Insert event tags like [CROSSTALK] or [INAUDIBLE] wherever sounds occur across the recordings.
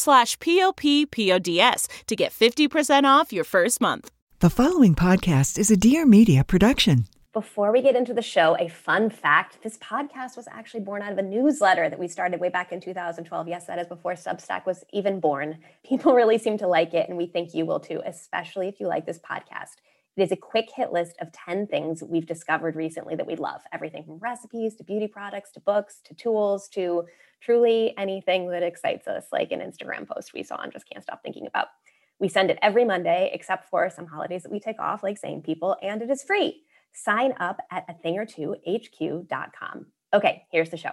slash p-o-p-p-o-d-s to get 50% off your first month. The following podcast is a Dear Media production. Before we get into the show, a fun fact this podcast was actually born out of a newsletter that we started way back in 2012. Yes, that is before Substack was even born. [LAUGHS] People really seem to like it, and we think you will too, especially if you like this podcast. It is a quick hit list of 10 things we've discovered recently that we love everything from recipes to beauty products to books to tools to truly anything that excites us, like an Instagram post we saw and just can't stop thinking about. We send it every Monday, except for some holidays that we take off, like sane people, and it is free. Sign up at a thing or two hq.com. Okay, here's the show.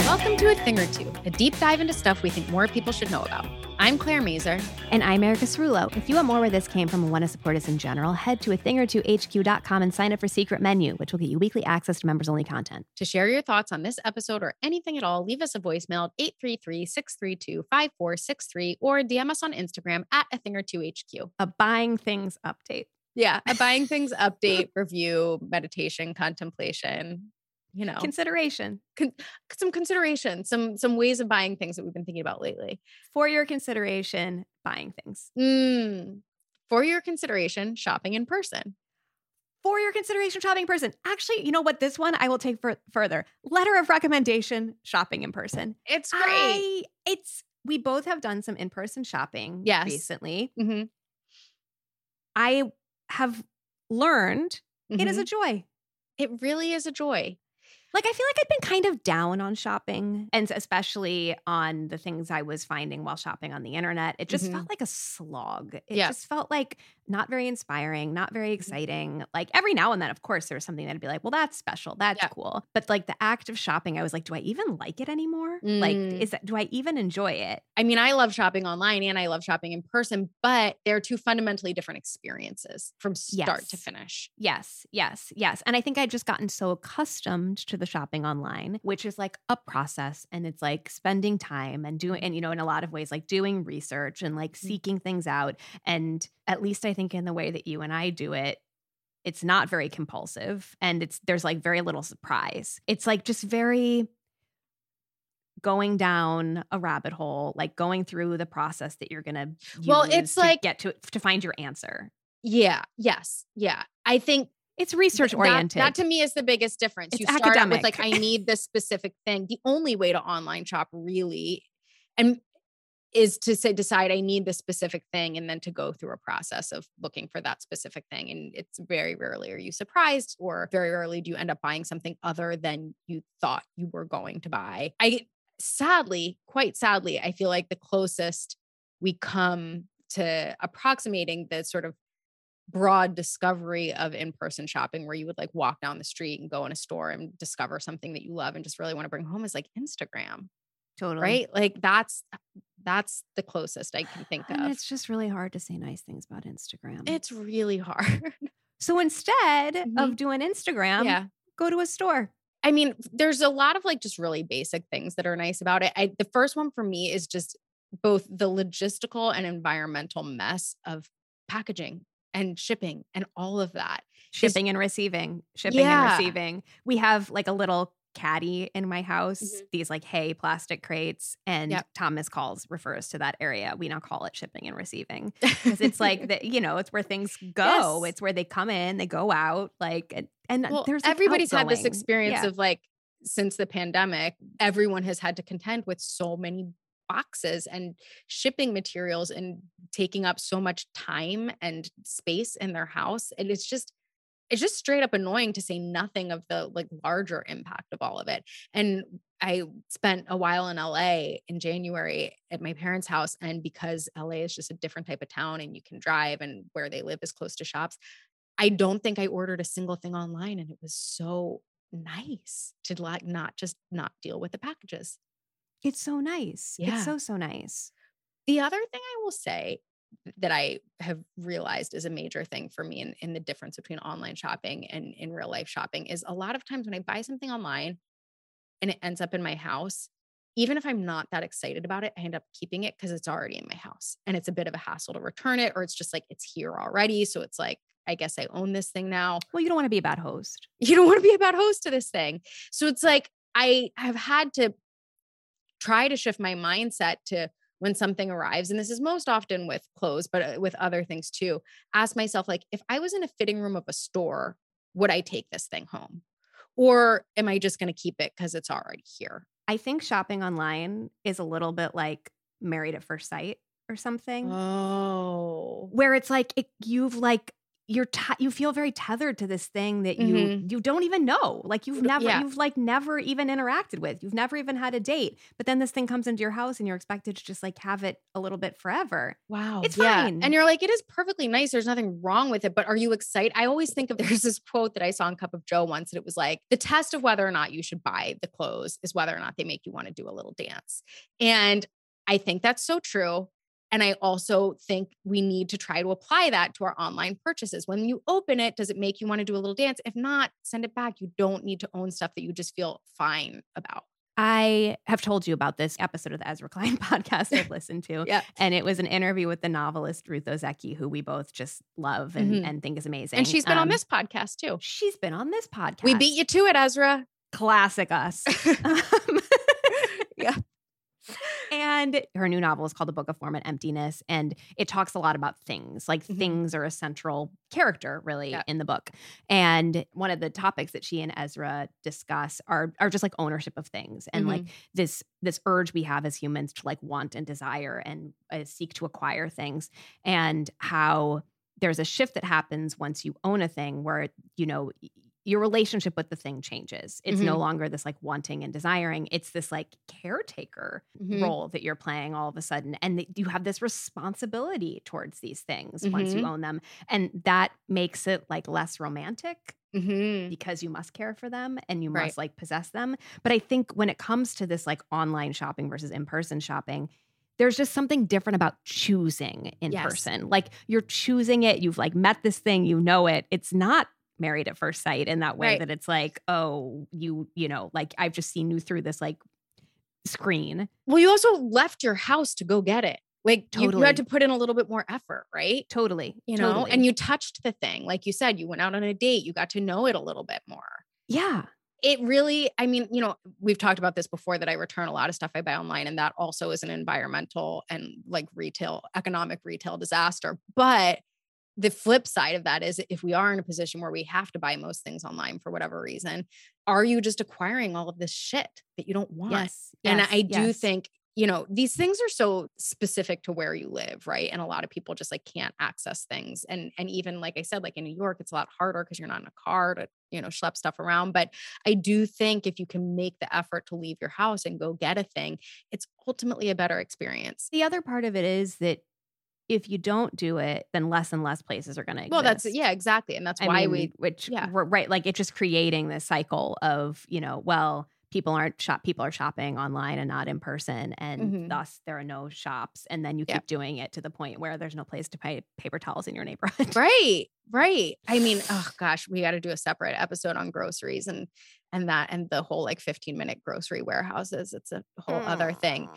Welcome to A Thing or Two, a deep dive into stuff we think more people should know about. I'm Claire Mazur. And I'm Erica Cerulo. If you want more where this came from and want to support us in general, head to a thing or two HQ.com and sign up for Secret Menu, which will get you weekly access to members only content. To share your thoughts on this episode or anything at all, leave us a voicemail at 833 632 5463 or DM us on Instagram at a thing or two HQ. A buying things update. Yeah, a buying things update, [LAUGHS] review, meditation, contemplation, you know? Consideration. Con- some consideration some some ways of buying things that we've been thinking about lately. For your consideration buying things. Mm. for your consideration shopping in person. For your consideration shopping in person. Actually you know what? This one i will take for further. Letter of recommendation shopping in person. It's great. I, it's we both have done some in-person shopping yes. recently. Mm-hmm. i have learned Mm-hmm. it is a joy. It really is a joy like I feel like I've been kind of down on shopping and especially on the things I was finding while shopping on the internet. It just Mhm. felt like a slog. It Yeah. just felt like not very inspiring, not very Mm-hmm. exciting. Like every now and then, of course, there was something that'd be like, well, that's special. That's Yeah. cool. But like the act of shopping, I was like, do I even like it anymore? Like, Mm. is that do I even enjoy it? I mean, I love shopping online and I love shopping in person, but they're two fundamentally different experiences from start to finish. Yes, yes, yes. And I think I'd just gotten so accustomed to the shopping online, which is like a process and it's like spending time and doing, and you know, in a lot of ways, like doing research and like Mm-hmm. seeking things out. And at least I think in the way that you and I do it, it's not very compulsive and it's there's like very little surprise. It's like just very going down a rabbit hole, like going through the process that you're gonna Well, it's to like- get to to find your answer. Yeah. Yes. Yeah. I think It's research oriented. That, that to me is the biggest difference. It's you start out with like, I need this specific thing. The only way to online shop really and is to say decide I need this specific thing and then to go through a process of looking for that specific thing. And it's very rarely are you surprised or very rarely do you end up buying something other than you thought you were going to buy. I sadly, quite sadly, I feel like the closest we come to approximating the sort of broad discovery of in-person shopping where you would like walk down the street and go in a store and discover something that you love and just really want to bring home is like Instagram, totally. right? Like that's that's the closest I can think And of. it's just really hard to say nice things about Instagram. It's really hard. [LAUGHS] so instead Mhm. of doing Instagram, yeah. go to a store. I mean, there's a lot of like just really basic things that are nice about it. I the first one for me is just both the logistical and environmental mess of packaging and shipping and all of that. shipping and receiving, shipping Yeah. and receiving. We have like a little caddy in my house, Mhm. these like hay plastic crates, and Yep. Thomas calls refers to that area. We now call it shipping and receiving because it's like [LAUGHS] that, you know, it's where things go. Yes. It's where they come in, they go out, like, and, and well, there's like, everybody's had this experience Yeah. of like since the pandemic, everyone has had to contend with so many boxes and shipping materials and taking up so much time and space in their house. And it's just it's just straight up annoying to say nothing of the like larger impact of all of it. And I spent a while in LA in January at my parents' house. And because LA is just a different type of town and you can drive and where they live is close to shops, I don't think I ordered a single thing online. And it was so nice to like not just not deal with the packages. It's so nice. Yeah. It's so, so nice. The other thing I will say that I have realized is a major thing for me in, in the difference between online shopping and in real life shopping is a lot of times when I buy something online and it ends up in my house, even if I'm not that excited about it, I end up keeping it because it's already in my house and it's a bit of a hassle to return it, or it's just like it's here already. So it's like, I guess I own this thing now. Well, you don't want to be a bad host. You don't want to be a bad host to this thing. So it's like I have had to try to shift my mindset to when something arrives and this is most often with clothes but uh, with other things too ask myself like if i was in a fitting room of a store would i take this thing home? Or am i just going to keep it because it's already here? I think shopping online is a little bit like married at first sight or something. oh. Where it's like it, you've like you're te- you feel very tethered to this thing that you Mhm. you don't even know like you've never Yeah. you've like never even interacted with you've never even had a date but then this thing comes into your house and you're expected to just like have it a little bit forever Wow. It's yeah. fine. And you're like, it is perfectly nice. There's nothing wrong with it. But are you excited? I always think of [LAUGHS] there's this quote that I saw in Cup of Jo once, and it was like, the test of whether or not you should buy the clothes is whether or not they make you want to do a little dance. And I think that's so true. And I also think we need to try to apply that to our online purchases. When you open it, does it make you want to do a little dance? If not, send it back. You don't need to own stuff that you just feel fine about. i have told you about this episode of the ezra klein [LAUGHS] podcast i've listened to [LAUGHS] Yeah. and it was an interview with the novelist ruth ozeki who we both just love and, Mhm. and think is amazing And she's been on Um, this podcast too. she's been on this podcast We beat you to it, Ezra. classic us [LAUGHS] Um, Yeah. And her new novel is called The Book of Form and Emptiness. And it talks a lot about things. Like Mhm. things are a central character, really, Yeah. in the book. And one of the topics that she and Ezra discuss are are just like ownership of things and like this this urge we have as humans to like want and desire and uh, seek to acquire things and how there's a shift that happens once you own a thing where you know your relationship with the thing changes it's no Mhm. longer this like wanting and desiring it's this like caretaker Mhm. role that you're playing all of a sudden and that you have this responsibility towards these things once you Mhm. own them and that makes it like less romantic Mhm. because you must care for them and you Right. must like possess them. But I think when it comes to this like online shopping versus in person shopping, there's just something different about choosing in Yes. person. Like you're choosing it, you've like met this thing, you know it. It's not married at first sight in that way Right. that it's like, oh, you, you know, like I've just seen you through this like screen. Well, you also left your house to go get it. Like you- you, had to put in a little bit more effort, right? Totally. You know, totally. and you touched the thing. Like you said, you went out on a date, you got to know it a little bit more. yeah. It really, I mean, you know, we've talked about this before that I return a lot of stuff I buy online, and that also is an environmental and like retail, economic retail disaster. But the flip side of that is if we are in a position where we have to buy most things online for whatever reason, are you just acquiring all of this shit that you don't want? Yes. and I do yes. think, you know, these things are so specific to where you live, right? And a lot of people just like can't access things. And and even like I said, like in New York, it's a lot harder because you're not in a car to, you know, schlep stuff around. But I do think if you can make the effort to leave your house and go get a thing, it's ultimately a better experience. the other part of it is that if you don't do it, then less and less places are going to Well, that's yeah, exactly. And that's I why mean, we which yeah. we're right, like it's just creating this cycle of you know, well, people aren't shop, people are shopping online and not in person, and Mhm. thus there are no shops, and then you Yeah. keep doing it to the point where there's no place to pay paper towels in your neighborhood. [LAUGHS] right right i mean oh gosh we got to do a separate episode on groceries and and that and the whole like 15 minute grocery warehouses it's a whole other thing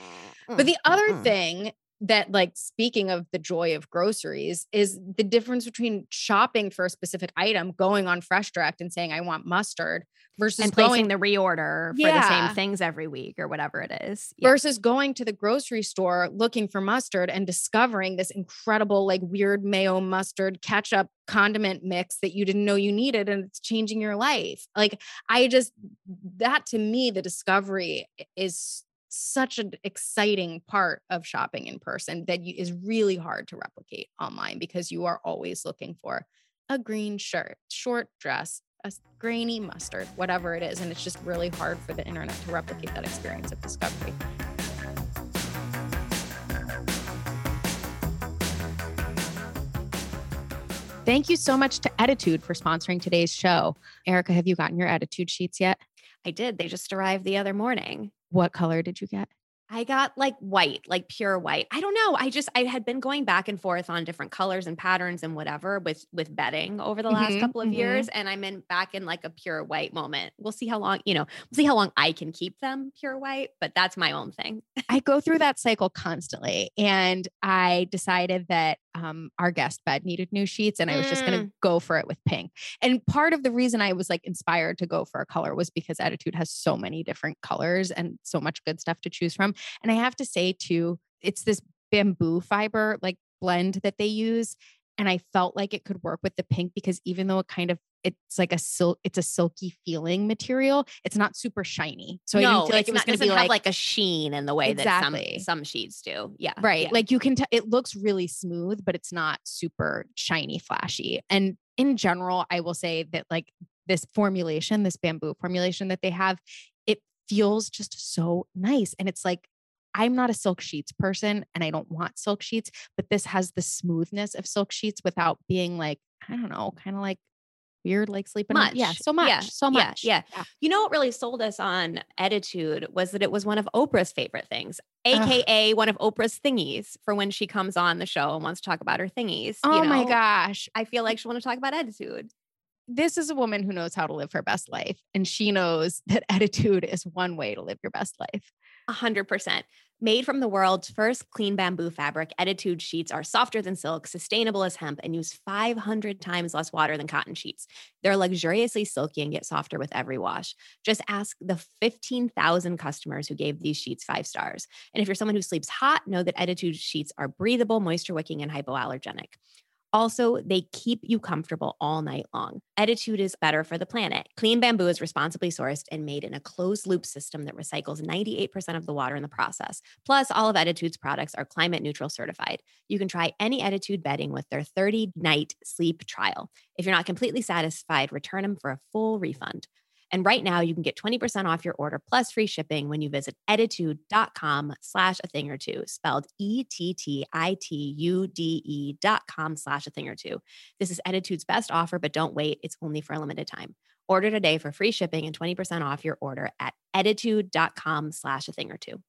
but the other Mm. thing that like speaking of the joy of groceries is the difference between shopping for a specific item going on fresh direct and saying i want mustard versus and placing going the reorder for the same things every week or whatever it is. Yeah. versus going to the grocery store looking for mustard and discovering this incredible like weird mayo mustard ketchup condiment mix that you didn't know you needed and it's changing your life like i just that to me the discovery is such an exciting part of shopping in person that you, is really hard to replicate online because you are always looking for a green shirt short dress a grainy mustard whatever it is and it's just really hard for the internet to replicate that experience of discovery Thank you so much to Ettitude for sponsoring today's show. Erica, have you gotten your Ettitude sheets yet? I did. They just arrived the other morning. What color did you get? I got like white, like pure white. I don't know. I just I had been going back and forth on different colors and patterns and whatever with with bedding over the last Mhm, couple of mhm. years and I'm in back in like a pure white moment. We'll see how long, you know, we'll see how long I can keep them pure white, but that's my own thing. I go through that cycle constantly. And I decided that um, our guest bed needed new sheets and I was just going to go for it with pink. And part of the reason I was like inspired to go for a color was because Ettitude has so many different colors and so much good stuff to choose from. And I have to say, too, it's this bamboo fiber like blend that they use. And I felt like it could work with the pink because even though it kind of it's like a silk, it's a silky feeling material. It's not super shiny. So I didn't feel like it's it was not- going to doesn't be have like, like a sheen in the way Exactly. that some some sheets do. Yeah. right. yeah. Like you can, t- it looks really smooth, but it's not super shiny, flashy. And in general, I will say that like this formulation, this bamboo formulation that they have, feels just so nice. And it's like, I'm not a silk sheets person and I don't want silk sheets, but this has the smoothness of silk sheets without being like, I don't know, kind of like weird, like sleeping. on- Yeah. So much. Yeah, So yeah, much. yeah. You know what really sold us on Ettitude was that it was one of Oprah's favorite things, aka one of Oprah's thingies for when she comes on the show and wants to talk about her thingies. you Oh my gosh. I feel like she want to talk about Ettitude. This is a woman who knows how to live her best life. And she knows that [LAUGHS] Ettitude is one way to live your best life. A hundred percent. Made from the world's first clean bamboo fabric, Ettitude sheets are softer than silk, sustainable as hemp, and use 500 times less water than cotton sheets. They're luxuriously silky and get softer with every wash. Just ask the 15,000 customers who gave these sheets five stars. And if you're someone who sleeps hot, know that Ettitude sheets are breathable, moisture wicking, and hypoallergenic. Also, they keep you comfortable all night long. Ettitude is better for the planet. Clean bamboo is responsibly sourced and made in a closed loop system that recycles 98% of the water in the process. Plus, all of Ettitude's products are climate neutral certified. You can try any Ettitude bedding with their 30 night sleep trial. If you're not completely satisfied, return them for a full refund. And right now you can get 20% off your order plus free shipping when you visit ettitude.com slash a thing or two, spelled E E-T-T-I-T-U-D-E dot com slash a thing or two. This is Ettitude's best offer, but don't wait. It's only for a limited time. Order today for free shipping and 20% off your order at ettitude.com slash a thing or two.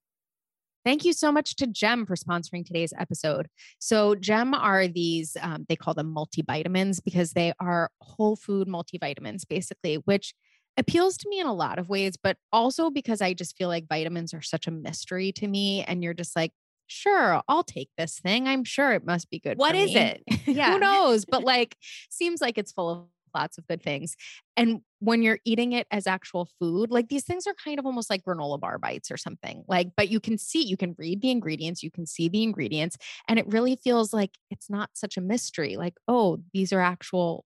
Thank you so much to Gem for sponsoring today's episode. So, Gem are these, um, they call them multivitamins because they are whole food multivitamins, basically, which appeals to me in a lot of ways, but also because I just feel like vitamins are such a mystery to me. And you're just like, sure, I'll take this thing. I'm sure it must be good. What is me." it? [LAUGHS] Yeah. Who knows? But like, seems like it's full of lots of good things. And when you're eating it as actual food, like these things are kind of almost like granola bar bites or something. Like, but you can see, you can read the ingredients, you can see the ingredients, and it really feels like it's not such a mystery. Like, oh, these are actual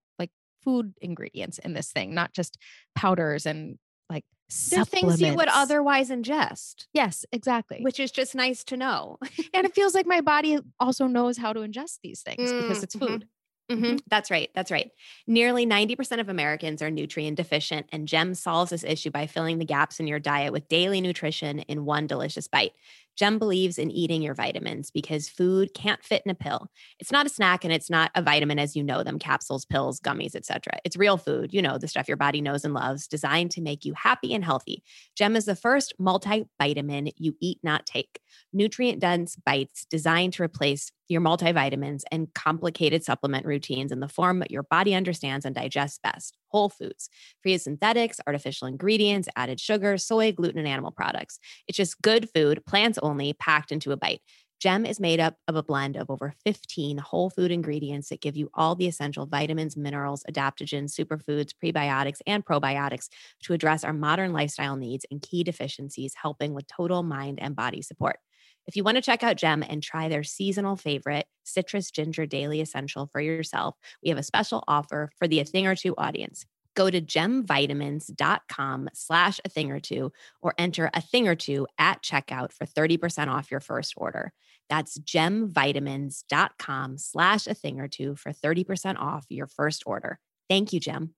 food ingredients in this thing, not just powders and like They're things you would otherwise ingest, Yes, exactly. which is just nice to know. and it [LAUGHS] feels like my body also knows how to ingest these things because Mm, it's mhm. food. Mhm. That's right. That's right. Nearly 90% of Americans are nutrient deficient, and GEM solves this issue by filling the gaps in your diet with daily nutrition in one delicious bite. GEM believes in eating your vitamins because food can't fit in a pill. It's not a snack and it's not a vitamin as you know them capsules, pills, gummies, etc. It's real food, you know, the stuff your body knows and loves, designed to make you happy and healthy. GEM is the first multivitamin you eat, not take. Nutrient dense bites designed to replace your multivitamins and complicated supplement routines in the form that your body understands and digests best. Whole foods, free of synthetics, artificial ingredients, added sugar, soy, gluten, and animal products. It's just good food, plants only, packed into a bite. Gem is made up of a blend of over 15 whole food ingredients that give you all the essential vitamins, minerals, adaptogens, superfoods, prebiotics, and probiotics to address our modern lifestyle needs and key deficiencies, helping with total mind and body support. If you want to check out Gem and try their seasonal favorite, Citrus Ginger Daily Essential for yourself, we have a special offer for the A Thing or Two audience. Go to gemvitamins.com slash a thing or two or enter a thing or two at checkout for 30% off your first order. That's gemvitamins.com slash a thing or two for 30% off your first order. Thank you, Gem.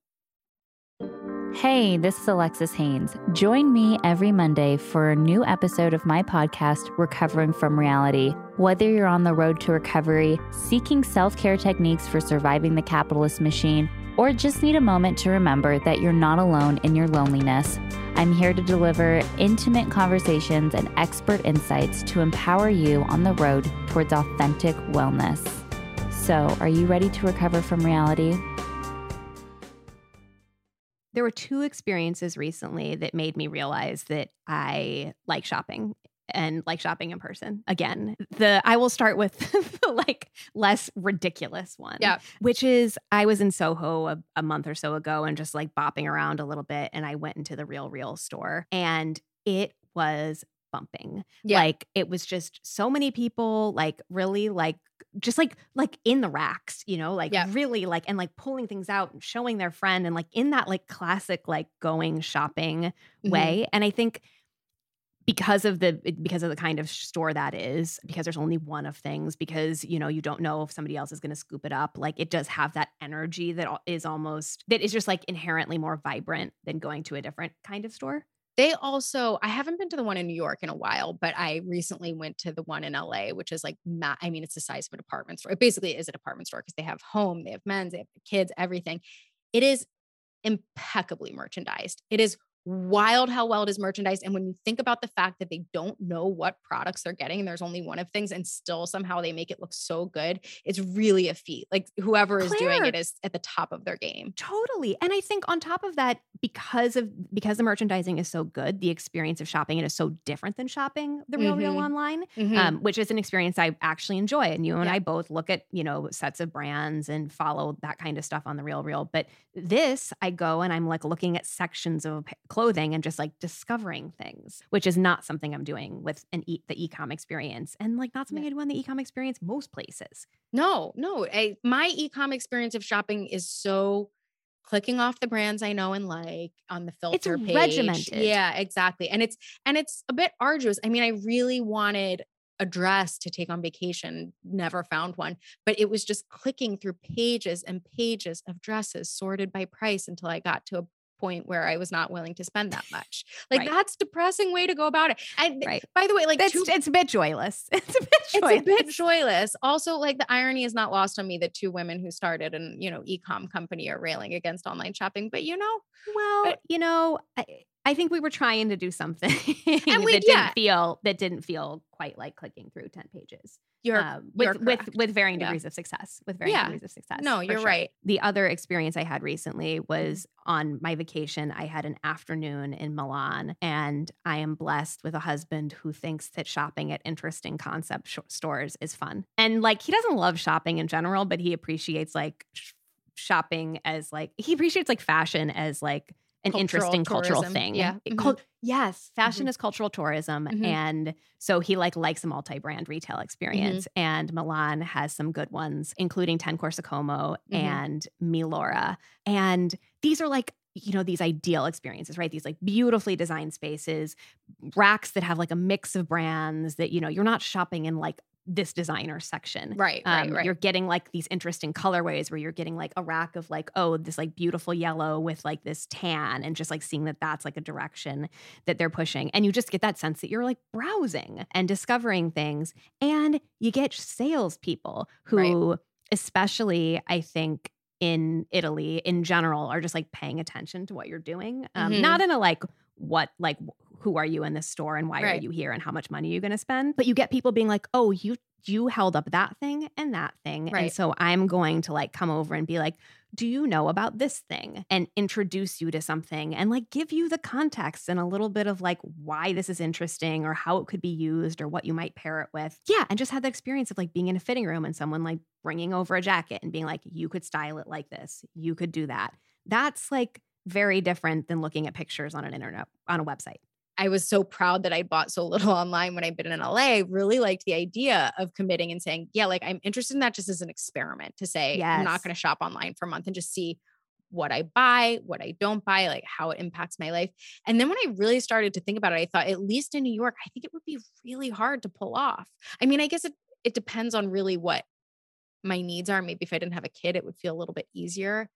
Hey, this is Alexis Haynes. Join me every Monday for a new episode of my podcast, Recovering from Reality. Whether you're on the road to recovery, seeking self care techniques for surviving the capitalist machine, or just need a moment to remember that you're not alone in your loneliness, I'm here to deliver intimate conversations and expert insights to empower you on the road towards authentic wellness. So, are you ready to recover from reality? There were two experiences recently that made me realize that I like shopping and like shopping in person again. The I will start with [LAUGHS] the like less ridiculous one. Yeah. Which is I was in Soho a, a month or so ago and just like bopping around a little bit and I went into the Real Real store and it was bumping. Yeah. Like it was just so many people like really like just like like in the racks, you know, like Yeah. really like and like pulling things out and showing their friend and like in that like classic like going shopping Mhm. way. And I think because of the because of the kind of store that is because there's only one of things because you know you don't know if somebody else is going to scoop it up like it does have that energy that is almost that is just like inherently more vibrant than going to a different kind of store They also, I haven't been to the one in New York in a while, but I recently went to the one in LA, which is like, ma- I mean, it's the size of a department store. It basically is a department store because they have home, they have men's, they have kids, everything. It is impeccably merchandised. It is wild how well it is merchandised. And when you think about the fact that they don't know what products they're getting, and there's only one of things, and still somehow they make it look so good, it's really a feat. Like whoever is doing it is at the top of their game. totally and i think on top of that because of because the merchandising is so good the experience of shopping it is so different than shopping the real real Mhm. online Mhm. um, which is an experience I actually enjoy. And you and Yeah. I both look at, you know, sets of brands and follow that kind of stuff on the real real. But this, I go and I'm like looking at sections of clothing and just like discovering things, which is not something I'm doing with an e- the ecom experience, and like not something I do on the ecom experience most places. No, no. I, my ecom experience of shopping is so clicking off the brands I know and like on the filter page. regimented. Yeah, exactly. And it's and it's a bit arduous. I mean, I really wanted a dress to take on vacation, never found one, but it was just clicking through pages and pages of dresses sorted by price until I got to a point where I was not willing to spend that much. Like Right. that's depressing way to go about it. And Right. by the way, like It's, two it's a bit joyless. [LAUGHS] It's a bit it's joyless. a bit joyless. Also, like the irony is not lost on me that two women who started an you know ecom company are railing against online shopping. But you know, Well, But- you know, I, I think we were trying to do something And [LAUGHS] we- that yeah. didn't feel that didn't feel quite like clicking through ten pages. you're um, you're with with correct. with varying Yeah. degrees of success. With varying Yeah. degrees of success. no, you're sure. right. The other experience I had recently Mm-hmm. was on my vacation. I had an afternoon in Milan, and I am blessed with a husband who thinks that shopping at interesting concept sh- stores is fun. And like, he doesn't love shopping in general, but he appreciates like sh- shopping as like he appreciates like fashion as like an Cultural interesting cultural thing. Yeah. It Mhm. cul- yes, fashion Mhm. is cultural tourism, Mhm. and so he like likes a multi-brand retail experience. Mm-hmm. And Milan has some good ones, including Ten Corso Como Mhm. and Milora. And these are like you know these ideal experiences right these like beautifully designed spaces racks that have like a mix of brands that you know you're not shopping in like this designer section Right, right, um, right. You're getting like these interesting colorways where you're getting like a rack of like, oh, this like beautiful yellow with like this tan, and just like seeing that that's like a direction that they're pushing. And you just get that sense that you're like browsing and discovering things. And you get salespeople who, especially, I think, in Italy in general, are just like paying attention to what you're doing. Um, Mhm. Not in a like, what, like, who are you in this store and why are you here and how much money are you going to spend? But you get people being like, oh, you you held up that thing and that thing. And so I'm going to like come over and be like, do you know about this thing? And introduce you to something and like give you the context and a little bit of like why this is interesting or how it could be used or what you might pair it with. Yeah. And just have the experience of like being in a fitting room and someone like bringing over a jacket and being like, you could style it like this, you could do that. That's like very different than looking at pictures on an internet, on a website. I was so proud that I bought so little [LAUGHS] online when I've been in LA. Really liked the idea of committing and saying, yeah, like I'm interested in that just as an experiment to say, I'm not going to shop online for a month and just see what I buy, what I don't buy, like how it impacts my life. And then when I really started to think about it, I thought, at least in New York, I think it would be really hard to pull off. I mean, I guess it, it depends on really what my needs are. Maybe if I didn't have a kid, it would feel a little bit easier.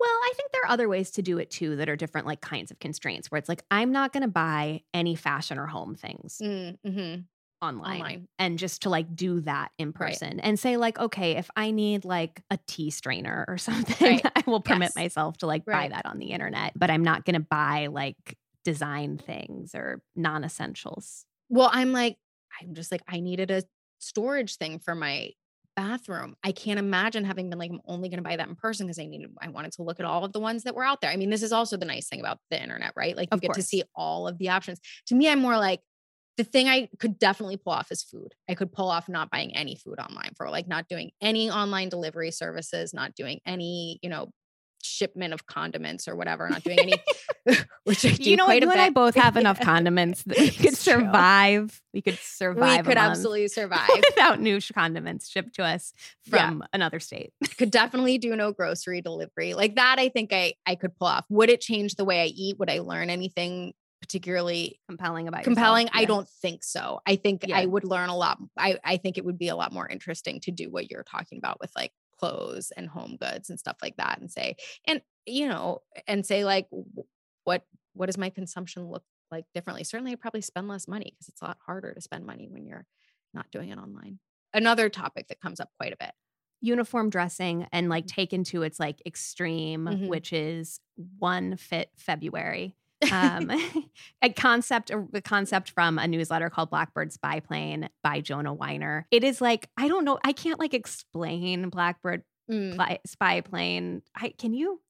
Well, I think there are other ways to do it too that are different, like kinds of constraints where it's like, I'm not going to buy any fashion or home things Mm-hmm. online, Online. and just to like do that in Right. person and say, like, okay, if I need like a tea strainer or [LAUGHS] something, Right. I will permit Yes. myself to like buy that on the internet, but I'm not going to buy like design things or non essentials. Well, I'm like, I'm just like, I needed a storage thing for my bathroom. I can't imagine having been like, I'm only going to buy that in person because I needed, I wanted to look at all of the ones that were out there. I mean, this is also the nice thing about the internet, right? Like you Of get to see all of the options. To me, I'm more like, the thing I could definitely pull off is food. I could pull off not buying any food online for like not doing any online delivery services, not doing any, you know, shipment of condiments or whatever, not doing any, [LAUGHS] [LAUGHS] which I do you know quite You and I both have enough [LAUGHS] condiments that we could true. survive. We could survive. We could absolutely survive. without new condiments shipped to us Yeah. from another state. could definitely do no grocery delivery like that i think i i could pull off would it change the way i eat would i learn anything particularly compelling about compelling i Yeah. don't think so i think Yeah. i would learn a lot i i think it would be a lot more interesting to do what you're talking about with like clothes and home goods and stuff like that and say and you know and say like what what does my consumption look like differently certainly i probably spend less money because it's a lot harder to spend money when you're not doing it online another topic that comes up quite a bit uniform dressing and like taken to its like extreme, Mhm. which is one fit February. Um, [LAUGHS] [LAUGHS] a concept, a concept from a newsletter called Blackbird Spyplane by Jonah Weiner. It is like I don't know, I can't like explain Blackbird Mm. Pli- Spy Plane. I can you?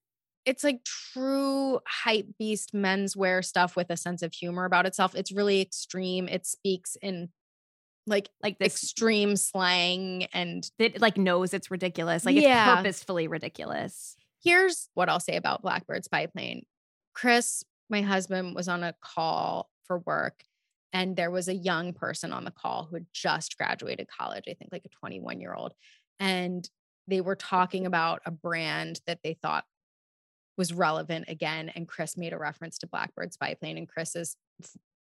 it's like true hype beast menswear stuff with a sense of humor about itself. It's really extreme. It speaks in like Like this extreme slang. And it like knows it's ridiculous. Like Yeah. it's purposefully ridiculous. here's what I'll say about Blackbird Spyplane. Chris, my husband, was on a call for work. And there was a young person on the call who had just graduated college, I think like a 21 year old. And they were talking about a brand that they thought was relevant again. And Chris made a reference to Blackbird Spyplane. And Chris is,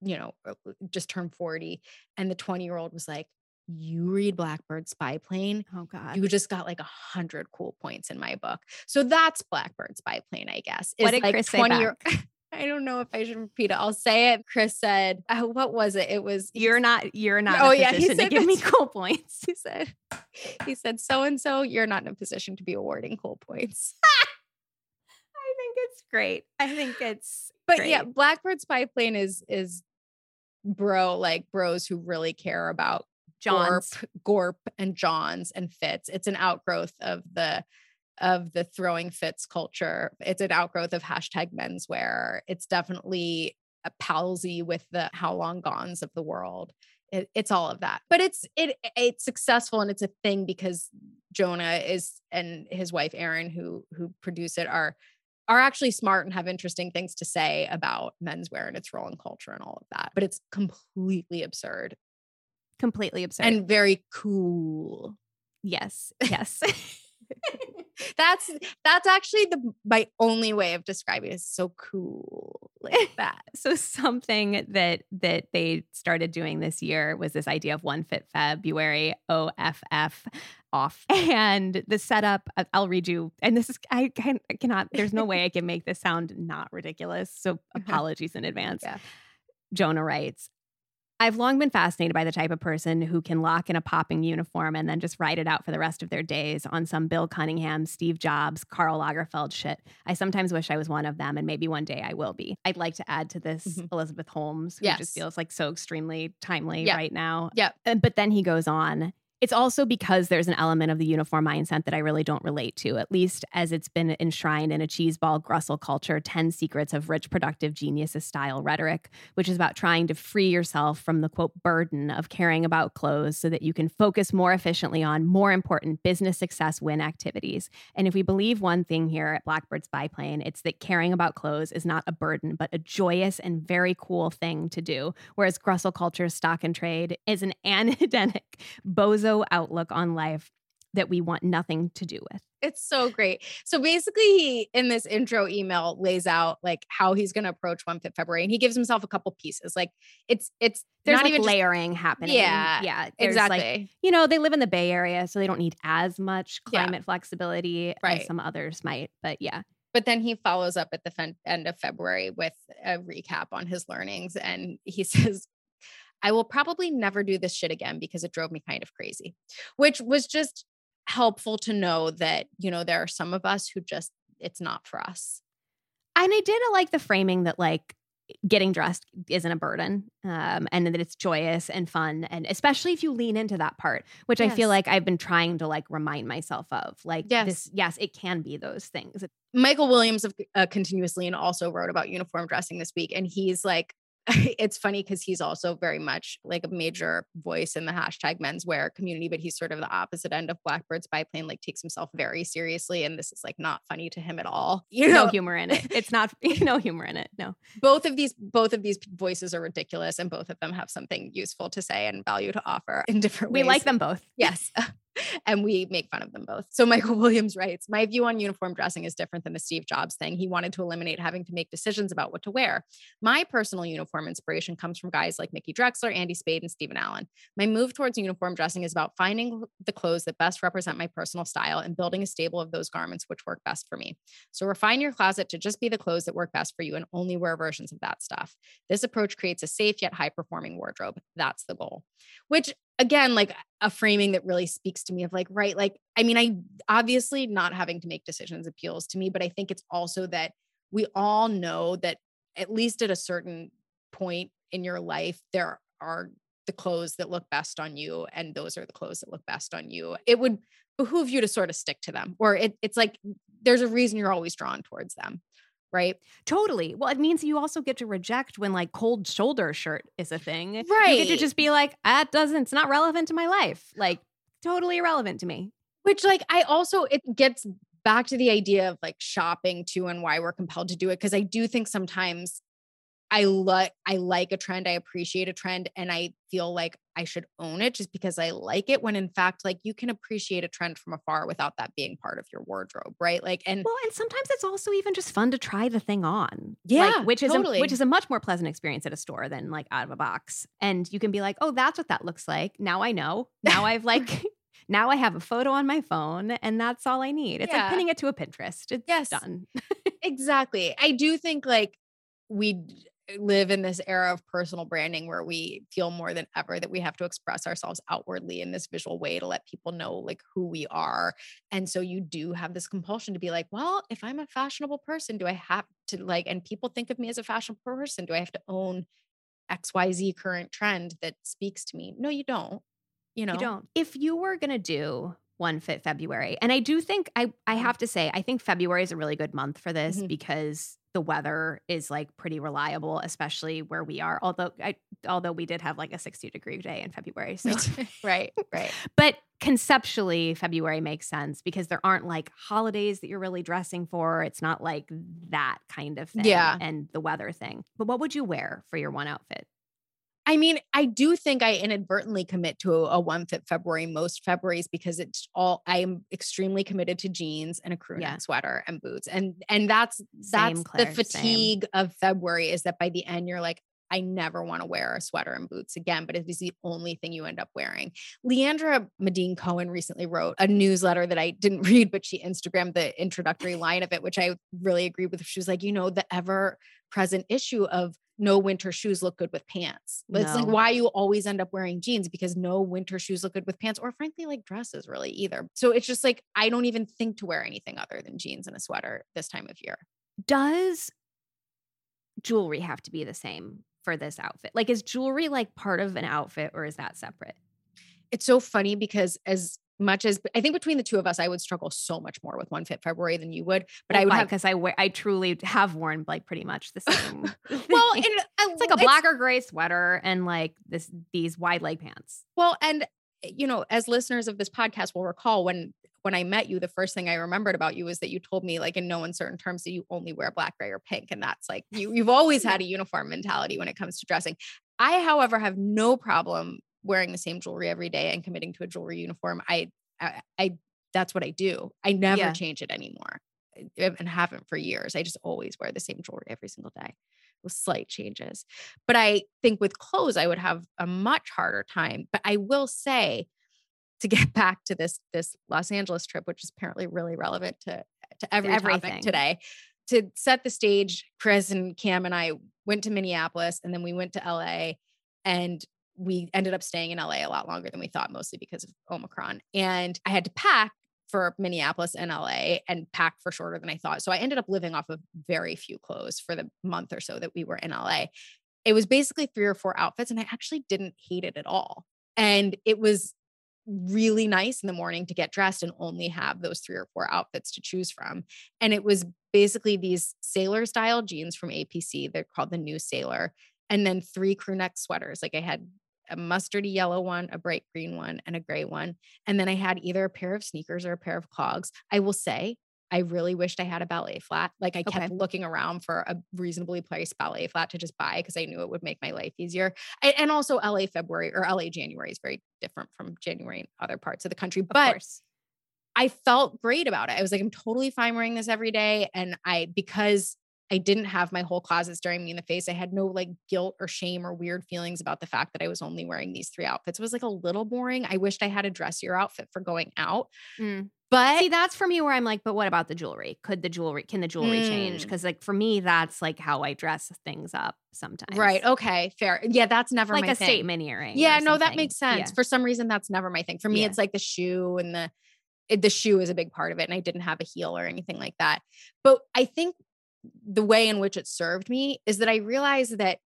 you know, uh, uh, just turned 40. And the 20 year old was like, You read Blackbird Spyplane? Oh God. You just got like a hundred cool points in my book. So that's Blackbird Spy Plane, I guess. What did like Chris say year- [LAUGHS] I don't know if I should repeat it. I'll say it. Chris said, uh, "What was it? It was you're not you're not Oh, in a yeah, he position to said give me cool points. he said [LAUGHS] he said so and so you're not in a position to be awarding cool points [LAUGHS] I think it's great. I think it's but yeah great. blackbird spyplane is is bro like bros who really care about John's. gorp, gorp and johns and fits it's an outgrowth of the of the throwing fits culture it's an outgrowth of hashtag menswear. It's definitely a palsy with the how long gones of the world. It, it's all of that. But it's it it's successful and it's a thing because jonah is and his wife erin who who produce it are are actually smart and have interesting things to say about menswear and its role in culture and all of that. But it's completely absurd. Completely absurd. and very cool. Yes, [LAUGHS] yes. [LAUGHS] [LAUGHS] that's that's actually the my only way of describing it is so cool like [LAUGHS] that so something that that they started doing this year was this idea of one fit February OFF off and the setup I- I'll read you and this is I can, I cannot there's no way I [LAUGHS] can make this sound not ridiculous so uh-huh. apologies in advance. Yeah. Jonah writes I've long been fascinated by the type of person who can lock in a popping uniform and then just ride it out for the rest of their days on some Bill Cunningham, Steve Jobs, Karl Lagerfeld shit. I sometimes wish I was one of them, and maybe one day I will be. I'd like to add to this Mhm. Elizabeth Holmes, who Yes. just feels like so extremely timely Yeah. right now. Yep. Uh, But then he goes on. It's also because there's an element of the uniform mindset that I really don't relate to, at least as it's been enshrined in a cheeseball Grussel culture 10 secrets of rich, productive geniuses style rhetoric, which is about trying to free yourself from the quote burden of caring about clothes so that you can focus more efficiently on more important business success win activities. And if we believe one thing here at Blackbird Spyplane, it's that caring about clothes is not a burden, but a joyous and very cool thing to do. Whereas Grussel culture's stock and trade is an [LAUGHS] anhedonic bozo outlook on life that we want nothing to do with. It's so great. So basically, he in this intro email lays out like how he's going to approach One Fit February, and he gives himself a couple pieces. Like it's it's there's not like even just- layering happening. Yeah, yeah, exactly. Like, you know, they live in the Bay Area, so they don't need as much Yeah. climate flexibility Right. as some others might. But yeah, but then he follows up at the fen- end of February with a recap on his learnings. And he [LAUGHS] says, I will probably never do this shit again because it drove me kind of crazy, which was just helpful to know that, you know, there are some of us who just, it's not for us. and I did like the framing that like getting dressed isn't a burden um, and that it's joyous and fun and especially if you lean into that part which i feel like i've been trying to like remind myself of like Yes. this yes it can be those things Michael Williams of uh, Continuous Lean also wrote about uniform dressing this week. And he's like, [LAUGHS] it's funny because he's also very much like a major voice in the hashtag menswear community, but he's sort of the opposite end of Blackbird Spyplane, like takes himself very seriously. And this is like not funny to him at all. You know, no humor in it it's not [LAUGHS] [LAUGHS] no humor in it no both of these both of these voices are ridiculous and both of them have something useful to say and value to offer in different we ways. like them both Yes. And we make fun of them both. So Michael [LAUGHS] Williams writes, My view on uniform dressing is different than the Steve Jobs thing. He wanted to eliminate having to make decisions about what to wear. My personal uniform inspiration comes from guys like Mickey Drexler, Andy Spade, and Steven Alan. My move towards uniform dressing is about finding the clothes that best represent my personal style and building a stable of those garments which work best for me. So refine your closet to just be the clothes that work best for you and only wear versions of that stuff. This approach creates a safe yet high performing wardrobe. That's the goal. Which again, like a framing that really speaks to me of like, right, like, I mean, I obviously not having to make decisions appeals to me, but I think it's also that we all know that at least at a certain point in your life, there are the clothes that look best on you, and those are the clothes that look best on you. It would behoove you to sort of stick to them, or it, it's like there's a reason you're always drawn towards them, right? totally well it means you also get to reject when like cold shoulder shirt is a thing you get to just be like that doesn't it's not relevant to my life like totally irrelevant to me Which, like, I also, it gets back to the idea of like shopping too and why we're compelled to do it. Cause I do think sometimes I like, I like a trend, I appreciate a trend, and I feel like I should own it just because I like it. When in fact, like, you can appreciate a trend from afar without that being part of your wardrobe, right? Like, and Well, and sometimes it's also even just fun to try the thing on. Yeah, Like, which is totally. a, which is a much more pleasant experience at a store than like out of a box. And you can be like, "Oh, that's what that looks like." Now I know. Now I've [LAUGHS] like [LAUGHS] now I have a photo on my phone and that's all I need. It's Yeah. like pinning it to a Pinterest. It's Yes. done. [LAUGHS] exactly. I do think like we live in this era of personal branding where we feel more than ever that we have to express ourselves outwardly in this visual way to let people know like who we are. And so you do have this compulsion to be like, well, if I'm a fashionable person, do I have to like, and people think of me as a fashionable person, do I have to own XYZ current trend that speaks to me? No, you don't. You know, You don't. If you were going to do one fit February, and I do think I I Mhm. have to say I think February is a really good month for this Mhm. because the weather is like pretty reliable, especially where we are. Although I although we did have like a 60 degree day in February. So [LAUGHS] right, right. but conceptually February makes sense because there aren't like holidays that you're really dressing for. It's not like that kind of thing. Yeah. And the weather thing. But what would you wear for your one outfit? I mean, I do think I inadvertently commit to a, a one fit February most Februarys because it's all I am extremely committed to jeans and a crew neck Yeah. sweater and boots. And and that's that's Same, Claire, the same. fatigue of February is that by the end you're like, I never want to wear a sweater and boots again, but it is the only thing you end up wearing. Leandra Medine Cohen recently wrote a newsletter that I didn't [LAUGHS] read, but she Instagrammed the introductory line of it, which I really agreed with. She was like, you know, the ever present issue of no winter shoes look good with pants. But It's like why you always end up wearing jeans because no winter shoes look good with pants, or frankly, like dresses really either. So it's just like I don't even think to wear anything other than jeans and a sweater this time of year. does jewelry have to be the same for this outfit? Like, is jewelry like part of an outfit or is that separate? it's so funny because as much as I think between the two of us, I would struggle so much more with one fit February than you would. But I would have because I wear I truly have worn like pretty much the same. [LAUGHS] [LAUGHS] well, uh, it's like a black or gray sweater and like this these wide leg pants. Well, and you know, as listeners of this podcast will recall, when when I met you, the first thing I remembered about you was that you told me, like in no uncertain terms, that you only wear black, gray, or pink, and that's like you you've always had a uniform mentality when it comes to dressing. I, however, have no problem wearing the same jewelry every day and committing to a jewelry uniform. I, I, I that's what I do. I never yeah. change it anymore eh, and haven't for years. I just always wear the same jewelry every single day with slight changes. But I think with clothes, I would have a much harder time. But I will say, to get [LAUGHS] back to this this Los Angeles trip, which is apparently really relevant to to every Everything. topic today. To set the stage, Chris and Cam and I went to Minneapolis and then we went to LA and we ended up staying in LA a lot longer than we thought, mostly because of Omicron. And I had to pack for Minneapolis and LA and packed for shorter than I thought. So I ended up living off of very few clothes for the month or so that we were in LA. It was basically three or four outfits, and I actually didn't hate it at all. And it was really nice in the morning to get dressed and only have those three or four outfits to choose from. And it was basically these sailor style jeans from APC. They're called the New Sailor. And then three crew neck sweaters. Like I had a mustardy yellow one, a bright green one, and a gray one. And then I had either a pair of sneakers or a pair of clogs. I will say I really wished I had a ballet flat. Like I kept okay. looking around for a reasonably priced ballet flat to just buy because I knew it would make my life easier. I, and also LA February or LA January is very different from January in other parts of the country. But I felt great about it. I was like, I'm totally fine wearing this every day. And I, because I didn't have my whole closet staring me in the face. I had no like guilt or shame or weird feelings about the fact that I was only wearing these three outfits. It was like a little boring. I wished I had a dressier outfit for going out. Mm. But see, that's for me where I'm like, but what about the jewelry? Could the jewelry, can the jewelry mm. change? Cause like for me, that's like how I dress things up sometimes. Right. Okay. Fair. Yeah. That's never like a thing. statement earring. Yeah. No, that makes sense. Yeah. For some reason, that's never my thing. For me, yeah. it's like the shoe and the, it, the shoe is a big part of it. And I didn't have a heel or anything like that. But I think the way in which it served me is that I realized that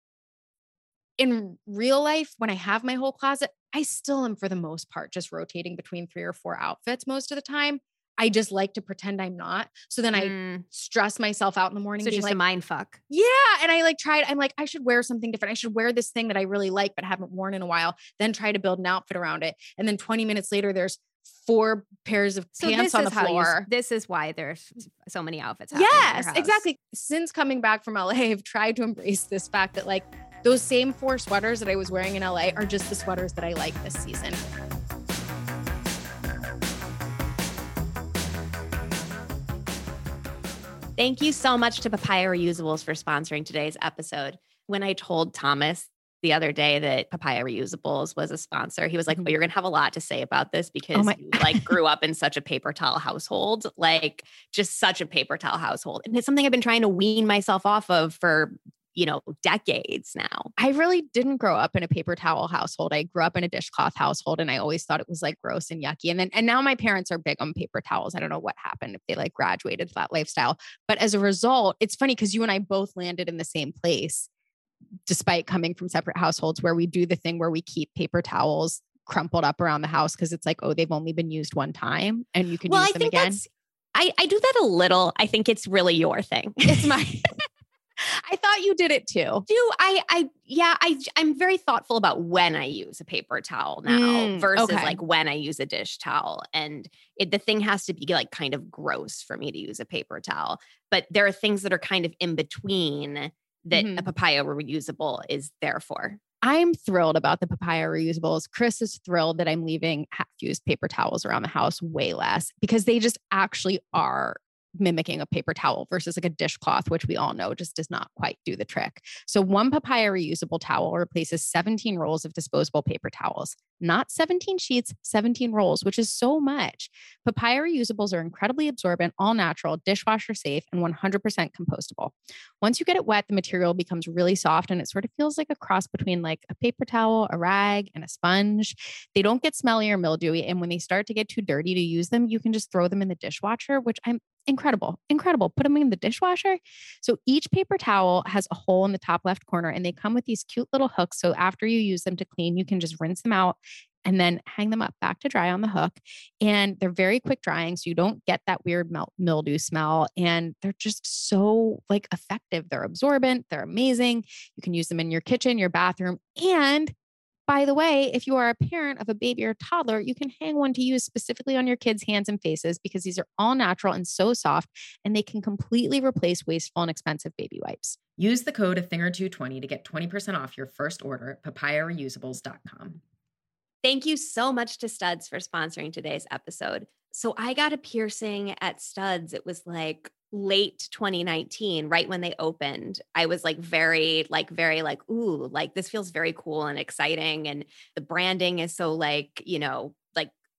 in real life, when I have my whole closet, I still am for the most part just rotating between three or four outfits most of the time. I just like to pretend I'm not. So then mm. I stress myself out in the morning. So just like, a mind fuck. Yeah. And I like tried, I'm like, I should wear something different. I should wear this thing that I really like, but haven't worn in a while, then try to build an outfit around it. And then 20 minutes later, there's four pairs of so pants on the floor. You, this is why there's so many outfits. Yes, exactly. Since coming back from LA, [LAUGHS] I've tried to embrace this fact that like those same four sweaters that I was wearing in LA are just the sweaters that I like this season. Thank you so much to Papaya Reusables for sponsoring today's episode. When I told Thomas the other day that Papaya Reusables was a sponsor. He was like, mm-hmm. "Well, you're gonna have a lot to say about this oh because oh you like [LAUGHS] grew up in such a paper towel household, like just such a paper towel household, and it's something I've been trying to wean myself off of for." You know, decades now. I really didn't grow up in a paper towel household. I grew up in a dishcloth household and I always thought it was like gross and yucky. And then, and now my parents are big on paper towels. I don't know what happened if they like graduated that lifestyle. But as a result, it's funny because you and I both landed in the same place despite coming from separate households where we do the thing where we keep paper towels crumpled up around the house because it's like, oh, they've only been used one time and you can well, use I them again. I, I do that a little. I think it's really your thing. It's my [LAUGHS] [LAUGHS] I thought you did it too. Do I I yeah, I I'm very thoughtful about when I use a paper towel now mm, versus okay. like when I use a dish towel. And it, the thing has to be like kind of gross for me to use a paper towel. But there are things that are kind of in between that mm-hmm. a papaya reusable is there for. I'm thrilled about the papaya reusables. Chris is thrilled that I'm leaving half used paper towels around the house way less because they just actually are mimicking a paper towel versus like a dishcloth, which we all know just does not quite do the trick. So, one papaya reusable towel replaces 17 rolls of disposable paper towels, not 17 sheets, 17 rolls, which is so much. Papaya reusables are incredibly absorbent, all natural, dishwasher safe, and 100% compostable. Once you get it wet, the material becomes really soft and it sort of feels like a cross between like a paper towel, a rag, and a sponge. They don't get smelly or mildewy. And when they start to get too dirty to use them, you can just throw them in the dishwasher, which I'm incredible, incredible. Put them in the dishwasher. So each paper towel has a hole in the top left corner and they come with these cute little hooks. So after you use them to clean, you can just rinse them out and then hang them up back to dry on the hook. And they're very quick drying, so you don't get that weird mel- mildew smell. And they're just so like effective. They're absorbent, they're amazing. You can use them in your kitchen, your bathroom, and by the way, if you are a parent of a baby or toddler, you can hang one to use specifically on your kids' hands and faces because these are all natural and so soft, and they can completely replace wasteful and expensive baby wipes. Use the code ATHINGORTWO20 to get 20% off your first order at papayareusables.com. Thank you so much to Studs for sponsoring today's episode. So I got a piercing at Studs. It was like late 2019, right when they opened. I was like very, like, very like, ooh, like this feels very cool and exciting. And the branding is so like, you know,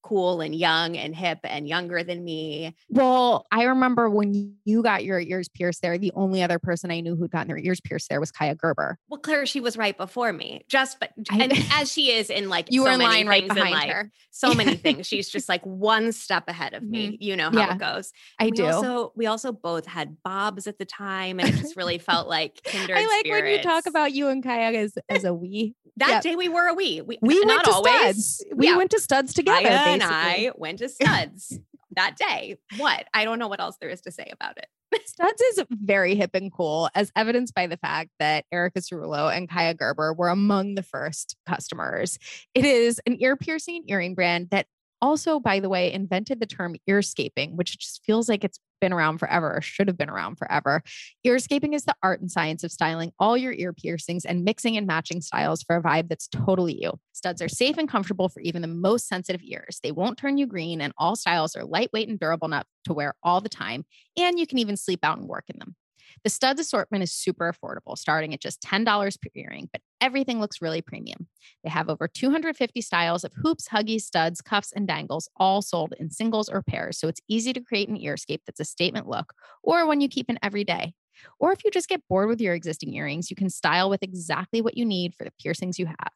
cool and young and hip and younger than me. Well, I remember when you got your ears pierced there, the only other person I knew who'd gotten their ears pierced there was Kaya Gerber. Well, Claire, she was right before me. Just but and [LAUGHS] as she is in like you so were line right behind life, her. So many [LAUGHS] things. She's just like one step ahead of mm-hmm. me. You know how Yeah. it goes. I we do. Also, we also both had bobs at the time, and it just really [LAUGHS] felt like kindred I like when you talk about you and Kaya as, as a we. that Yep. day we were a we. We, went to always. studs. We Yeah. went to studs together. Kaya and. I went to [LAUGHS] studs that day. What? I don't know what else there is to say about it. [LAUGHS] Studs is very hip and cool, as evidenced by the fact that Erica Cerulo and Kaya Gerber were among the first customers. It is an ear piercing earring brand that also, by the way, invented the term earscaping, which just feels like it's been around forever or should have been around forever. Earscaping is the art and science of styling all your ear piercings and mixing and matching styles for a vibe that's totally you. Studs are safe and comfortable for even the most sensitive ears. They won't turn you green, and all styles are lightweight and durable enough to wear all the time. And you can even sleep out and work in them. The studs assortment is super affordable, starting at just $10 per earring, but everything looks really premium. They have over 250 styles of hoops, huggies, studs, cuffs, and dangles, all sold in singles or pairs. So it's easy to create an earscape that's a statement look or one you keep in every day. Or if you just get bored with your existing earrings, you can style with exactly what you need for the piercings you have.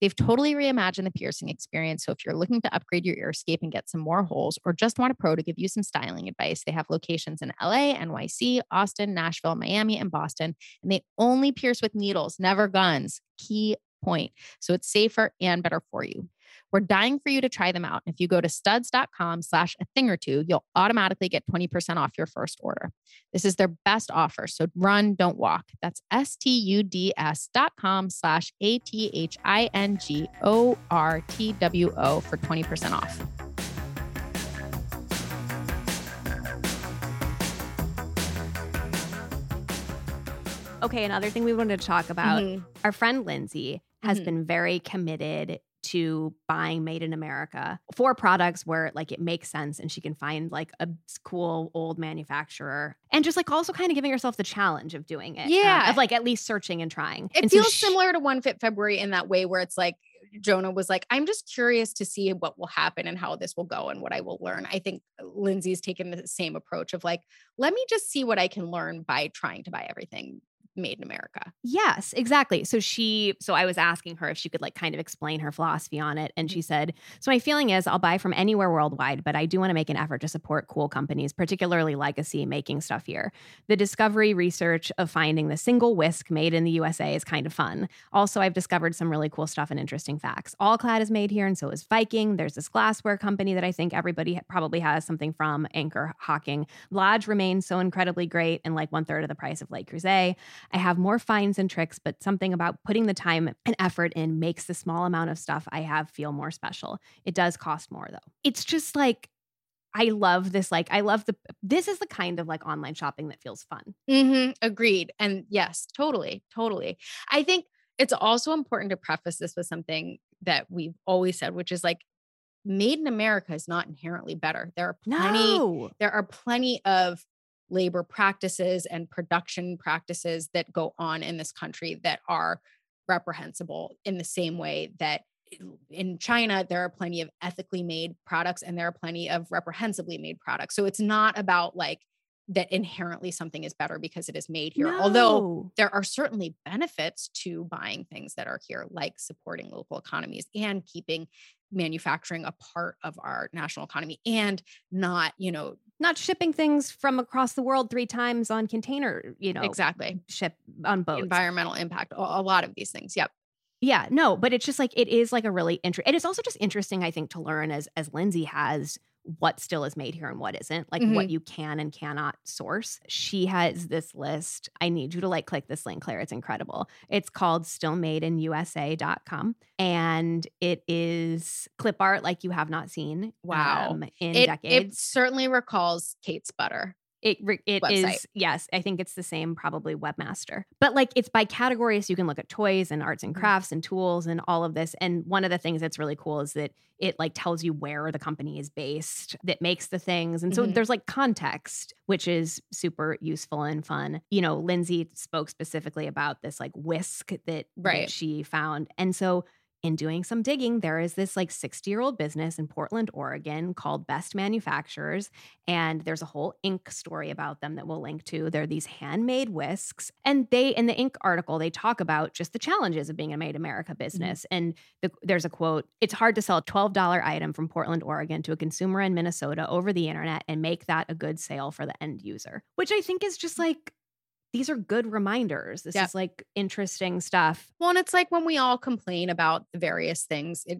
They've totally reimagined the piercing experience. So if you're looking to upgrade your earscape and get some more holes, or just want a pro to give you some styling advice, they have locations in LA, NYC, Austin, Nashville, Miami, and Boston. And they only pierce with needles, never guns. Key point. So it's safer and better for you. We're dying for you to try them out. If you go to studs.com slash a thing or two, you'll automatically get 20% off your first order. This is their best offer. So run, don't walk. That's S-T-U-D-S dot com slash A-T-H-I-N-G-O-R-T-W-O for 20% off. Okay, another thing we wanted to talk about Mhm. our friend Lindsay has Mhm. been very committed to buying made in America for products where like it makes sense and she can find like a cool old manufacturer and just like also kind of giving herself the challenge of doing it. um, Yeah. of like at least searching and trying. It And so feels she- similar to One Fit February in that way, where it's like Jonah was like, I'm just curious to see what will happen and how this will go and what I will learn. I think Lindsay's taken the same approach of like, let me just see what I can learn by trying to buy everything made in America. Yes, exactly. So she, so I was asking her if she could like kind of explain her philosophy on it. And she mm-hmm. said, So my feeling is I'll buy from anywhere worldwide, but I do want to make an effort to support cool companies, particularly legacy making stuff here. The discovery research of finding the single whisk made in the USA is kind of fun. Also, I've discovered some really cool stuff and interesting facts. All Clad is made here, and so is Viking. There's this glassware company that I think everybody probably has something from, Anchor Hocking. Lodge remains so incredibly great and like one third of the price of Le Creuset. I have more finds and tricks, but something about putting the time and effort in makes the small amount of stuff I have feel more special. It does cost more though. It's just like I love this. Like I love the this is the kind of like online shopping that feels fun. Mm-hmm. Agreed. And yes, totally, totally. I think it's also important to preface this with something that we've always said, which is like made in America is not inherently better. There are plenty No. there are plenty of labor practices and production practices that go on in this country that are reprehensible in the same way that in China there are plenty of ethically made products and there are plenty of reprehensibly made products. So it's not about like that inherently something is better because it is made here. Although there are certainly benefits to buying things that are here, like supporting local economies and keeping manufacturing a part of our national economy and not, you know, not shipping things from across the world three times on container, you know, exactly ship on boats. environmental impact, a, lot of these things. Yep. Yeah, no, but it's just like it is like a really interesting. And it's also just interesting, I think, to learn as as Lindsay has what still is made here and what isn't, like what you can and cannot source. She has this list. I need you to like click this link, Claire. It's incredible. It's called stillmadeinusa.com and it is clip art like you have not seen Wow. um, in It, it certainly recalls Kate's butter. It it is yes, I think it's the same probably webmaster. But like it's by category so you can look at toys and arts Mm-hmm. and crafts and tools and all of this. And one of the things that's really cool is that it like tells you where the company is based that makes the things. And so Mhm. there's like context which is super useful and fun. You know, Lindsay spoke specifically about this like whisk that, that she found. And so in doing some digging, there is this like 60 year old business in Portland, Oregon called Best Manufacturers. And there's a whole Inc. story about them that we'll link to. They're these handmade whisks. And they, in the Inc. article, they talk about just the challenges of being a made America mm-hmm. business. And the, there's a quote It's hard to sell a $12 item from Portland, Oregon to a consumer in Minnesota over the internet and make that a good sale for the end user, which I think is just mm-hmm. like, these are good reminders. This Yep. is like interesting stuff. Well, and it's like when we all complain about the various things, it,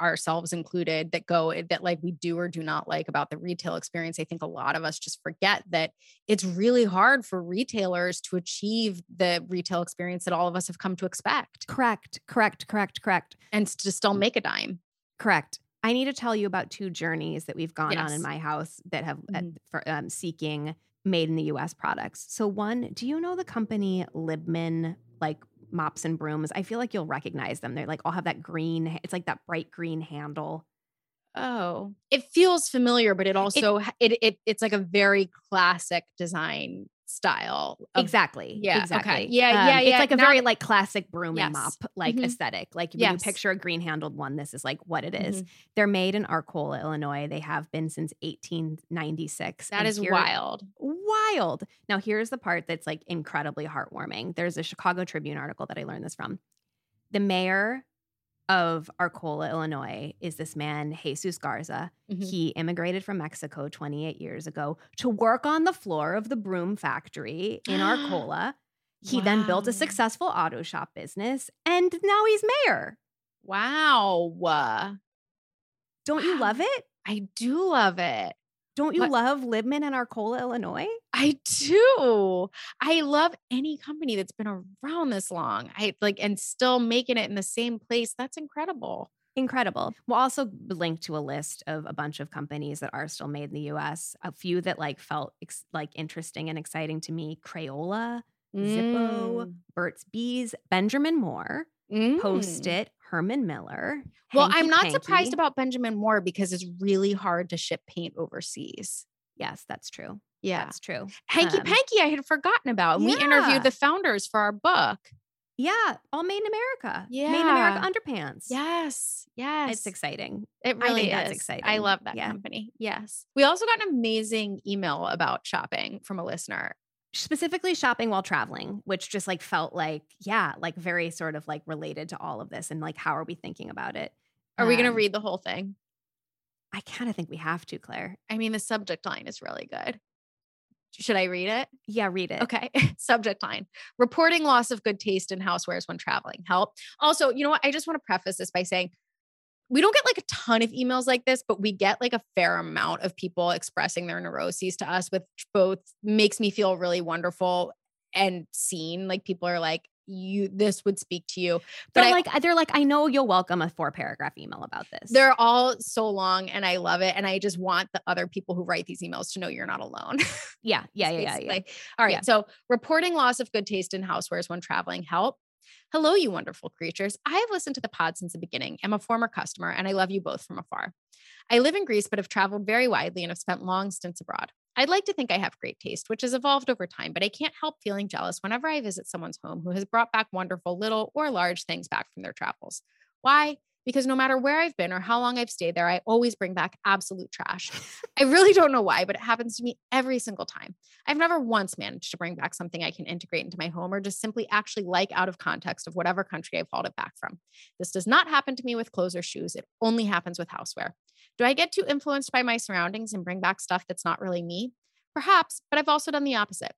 ourselves included, that go eh, that like we do or do not like about the retail experience. I think a lot of us just forget that it's really hard for retailers to achieve the retail experience that all of us have come to expect, Correct, correct, correct, correct. and to still make a dime. Correct. I need to tell you about two journeys that we've gone on in my house that have uh, Mhm. for um, seeking made in the U.S. products. So one, do you know the company Libman, like mops and brooms? I feel like you'll recognize them. They're like all have that green. It's like that bright green handle. Oh, it feels familiar, but it also ha- it, it it's like a very classic design style. of- exactly. yeah, okay. Exactly. Yeah, Um, yeah, It's like a Now very like classic broom and mop like Mhm. aesthetic. Like when Yes. you picture a green handled one, this is like what it is. Mhm. They're made in Arcola, Illinois. They have been since 1896. That And is here- wild. wild. Now, here's the part that's like incredibly heartwarming. There's a Chicago Tribune article that I learned this from. The mayor of Arcola, Illinois, is this man, Jesus Garza. Mhm. He immigrated from Mexico 28 years ago to work on the floor of the broom factory in [GASPS] Arcola. He then built a successful auto shop business, and now he's mayor. Wow. Don't you love it? I do love it. Don't you What- love Libman and Arcola, Illinois? I do. I love any company that's been around this long. I like and still making it in the same place. That's incredible. Incredible. We'll also link to a list of a bunch of companies that are still made in the US. A few that like felt ex- like interesting and exciting to me. Crayola, Zippo, Burt's Bees, Benjamin Moore, Mm. Post It, Herman Miller. Well, Hanky I'm not surprised about Benjamin Moore because it's really hard to ship paint overseas. Yes, that's true. Yeah. That's true. Hanky Um, Panky, I had forgotten about. We Yeah. interviewed the founders for our book. Yeah, all made in America. Yeah, Made in America underpants. Yes. Yes. It's exciting. It really is. I love that Yeah. company. Yes. We also got an amazing email about shopping from a listener. Specifically shopping while traveling, which just like felt like, yeah, like very sort of like related to all of this and like how are we thinking about it? Are we going to Um, read the whole thing? I kind of think we have to, Claire. I mean, the subject line is really good. Should I read it? Yeah, read it. Okay. [LAUGHS] Subject line reporting loss of good taste in housewares when traveling. Help. Also, you know what? I just want to preface this by saying we don't get like a ton of emails like this, but we get like a fair amount of people expressing their neuroses to us, which both makes me feel really wonderful and seen. Like people are like, you, this would speak to you. But They're I- like, uh, they're like, I know you'll welcome a four paragraph email about this. they're all so long and I love it. And I just want the other people who write these emails to know you're not alone. yeah, yeah, [LAUGHS] yeah, yeah, yeah. All right. Yeah. So reporting loss of good taste in housewares when traveling help. Hello, you wonderful creatures. I have listened to the pod since the beginning. I'm a former customer and I love you both from afar. I live in Greece, but have traveled very widely and have spent long stints abroad. I'd like to think I have great taste, which has evolved over time, but I can't help feeling jealous whenever I visit someone's home who has brought back wonderful little or large things back from their travels. Why? Because no matter where I've been or how long I've stayed there, I always bring back absolute trash. [LAUGHS] I really don't know why, but it happens to me every single time. I've never once managed to bring back something I can integrate into my home or just simply actually like out of context of whatever country I've hauled it back from. This does not happen to me with clothes or shoes. It only happens with houseware. Do I get too influenced by my surroundings and bring back stuff that's not really me? Perhaps, but I've also done the opposite.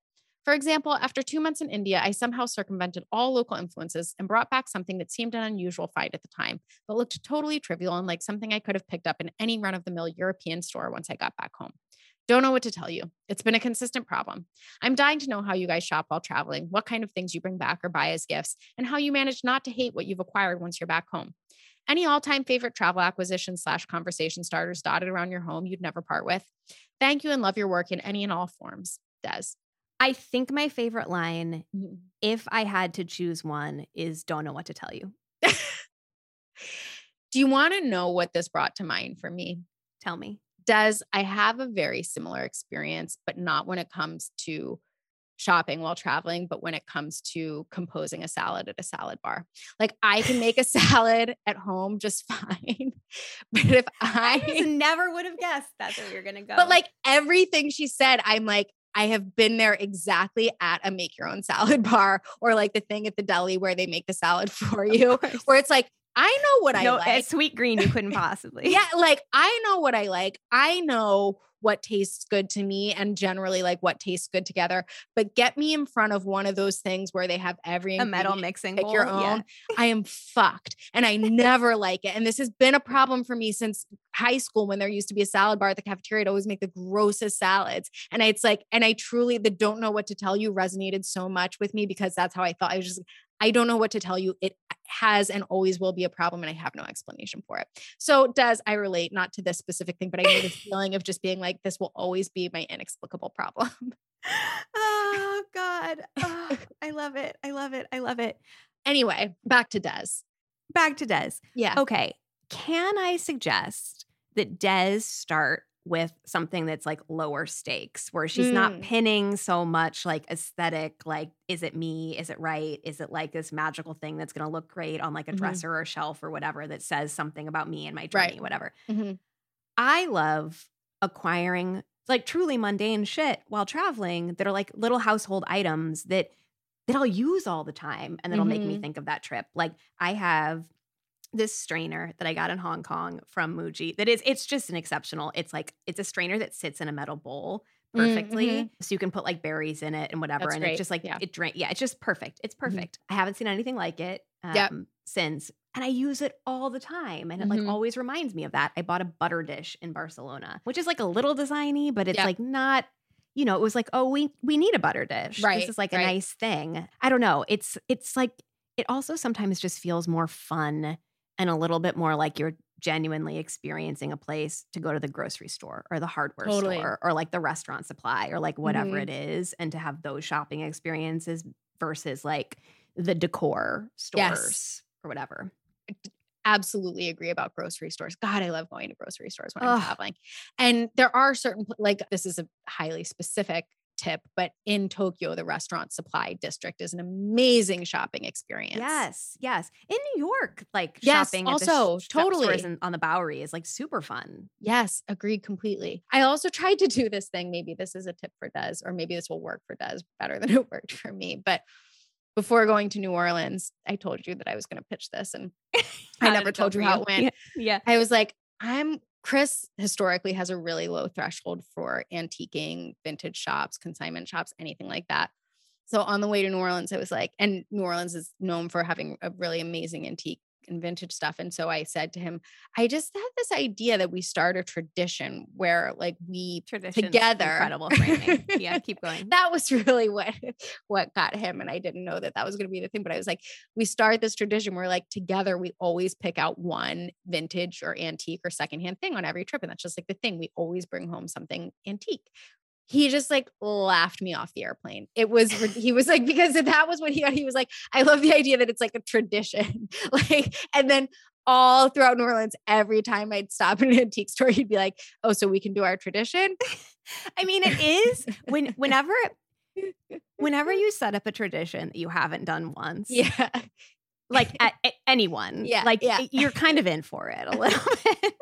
For example, after two months in India, I somehow circumvented all local influences and brought back something that seemed an unusual find at the time, but looked totally trivial and like something I could have picked up in any run of the mill European store once I got back home. Don't know what to tell you. It's been a consistent problem. I'm dying to know how you guys shop while traveling, what kind of things you bring back or buy as gifts, and how you manage not to hate what you've acquired once you're back home. Any all time favorite travel acquisition slash conversation starters dotted around your home you'd never part with? Thank you and love your work in any and all forms. Des. I think my favorite line, Mhm. if I had to choose one, is don't know what to tell you. Do you want to know what this brought to mind for me? Tell me. Does I have a very similar experience, but not when it comes to shopping while traveling, but when it comes to composing a salad at a salad bar. Like I can make a [LAUGHS] salad at home just [LAUGHS] fine. But if I I, never would have guessed that's where you're gonna go. but like everything she said, I'm like, I have been there exactly at a make your own salad [LAUGHS] bar or like the thing at the deli where they make the salad [LAUGHS] for you, where it's like, I know what no, I like. at Sweetgreen, you couldn't [LAUGHS] possibly. Yeah, like I know what I like. I know what tastes good to me and generally like what tastes good together. But get me in front of one of those things where they have every a metal mixing pick bowl. your yeah. own. I am fucked and I never like it. And this has been a problem for me since high school when there used to be a salad bar at the cafeteria to always make the grossest salads. And it's like, and I truly, the don't know what to tell you resonated so much with me because that's how I thought. I was just, I don't know what to tell you. It has and always will be a problem, and I have no explanation for it. So, does I relate not to this specific thing, but I know this [LAUGHS] feeling of just being like, this will always be my inexplicable problem. Oh God. Oh, [LAUGHS] I love it. I love it. I love it. anyway, back to Des. Back to Des. Yeah. Okay. Can I suggest that Des start with something that's like lower stakes, where she's not Mm. pinning so much like aesthetic, like, is it me? Is it right? Is it like this magical thing that's going to look great on like a Mhm. dresser or shelf or whatever that says something about me and my Right. journey, whatever. Mhm. I love acquiring like truly mundane shit while traveling that are like little household items that that I'll use all the time and that'll make me Mhm. think of that trip. Like I have this strainer that I got in Hong Kong from Muji that is it's just an exceptional. It's like it's a strainer that sits in a metal bowl Mm, perfectly. mhm. So you can put like berries in it and whatever. That's and great. it's just like Yeah. it drain yeah, it's just perfect. It's perfect. I haven't seen anything like it um, Yep. since. And I use it all the time. And it like Mhm. always reminds me of that. I bought a butter dish in Barcelona, which is like a little designy, but it's Yep. like not, you know, it was like, oh, we we need a butter dish. Right, This is like right. a nice thing. I don't know. It's it's like it also sometimes just feels more fun and a little bit more like you're genuinely experiencing a place to go to the grocery store or the hardware Totally. store or like the restaurant supply or like whatever Mhm. it is and to have those shopping experiences versus like the decor stores Yes. or whatever. absolutely agree about grocery stores. God, I love going to grocery stores when Ugh. I'm traveling. And there are certain, like, this is a highly specific tip, but in Tokyo, the restaurant supply district is an amazing shopping experience. Yes, yes. In New York, like Yes, shopping at also, the sh- totally. on the Bowery is like super fun. Yes, agreed completely. I also tried to do this thing. Maybe this is a tip for Des, or maybe this will work for Des better than [LAUGHS] it worked for me. But before going to New Orleans, I told you that I was going to pitch this, and [LAUGHS] I never told you how it went. Yeah. [LAUGHS] yeah. I was like, I'm Chris historically has a really low threshold for antiquing, vintage shops, consignment shops, anything like that. So on the way to New Orleans, I was like, and New Orleans is known for having a really amazing antique and vintage stuff. And so I said to him, I just had this idea that we start a tradition where like we Tradition's together Incredible framing. yeah, keep [LAUGHS] going. that was really what what got him and i didn't know that that was going to be the thing but i was like we start this tradition where like together we always pick out one vintage or antique or secondhand thing on every trip and that's just like the thing we always bring home something antique he just like laughed me off the airplane. It was he was like because [LAUGHS] that was what he he was like. I love the idea that it's like a tradition, [LAUGHS] like and then all throughout New Orleans, every time I'd stop in an antique store, he'd be like, "Oh, so we can do our tradition." [LAUGHS] I mean, it is when whenever whenever you set up a tradition that you haven't done once. Yeah, Like at, at anyone. Yeah, Like yeah. you're kind of in for it a little bit.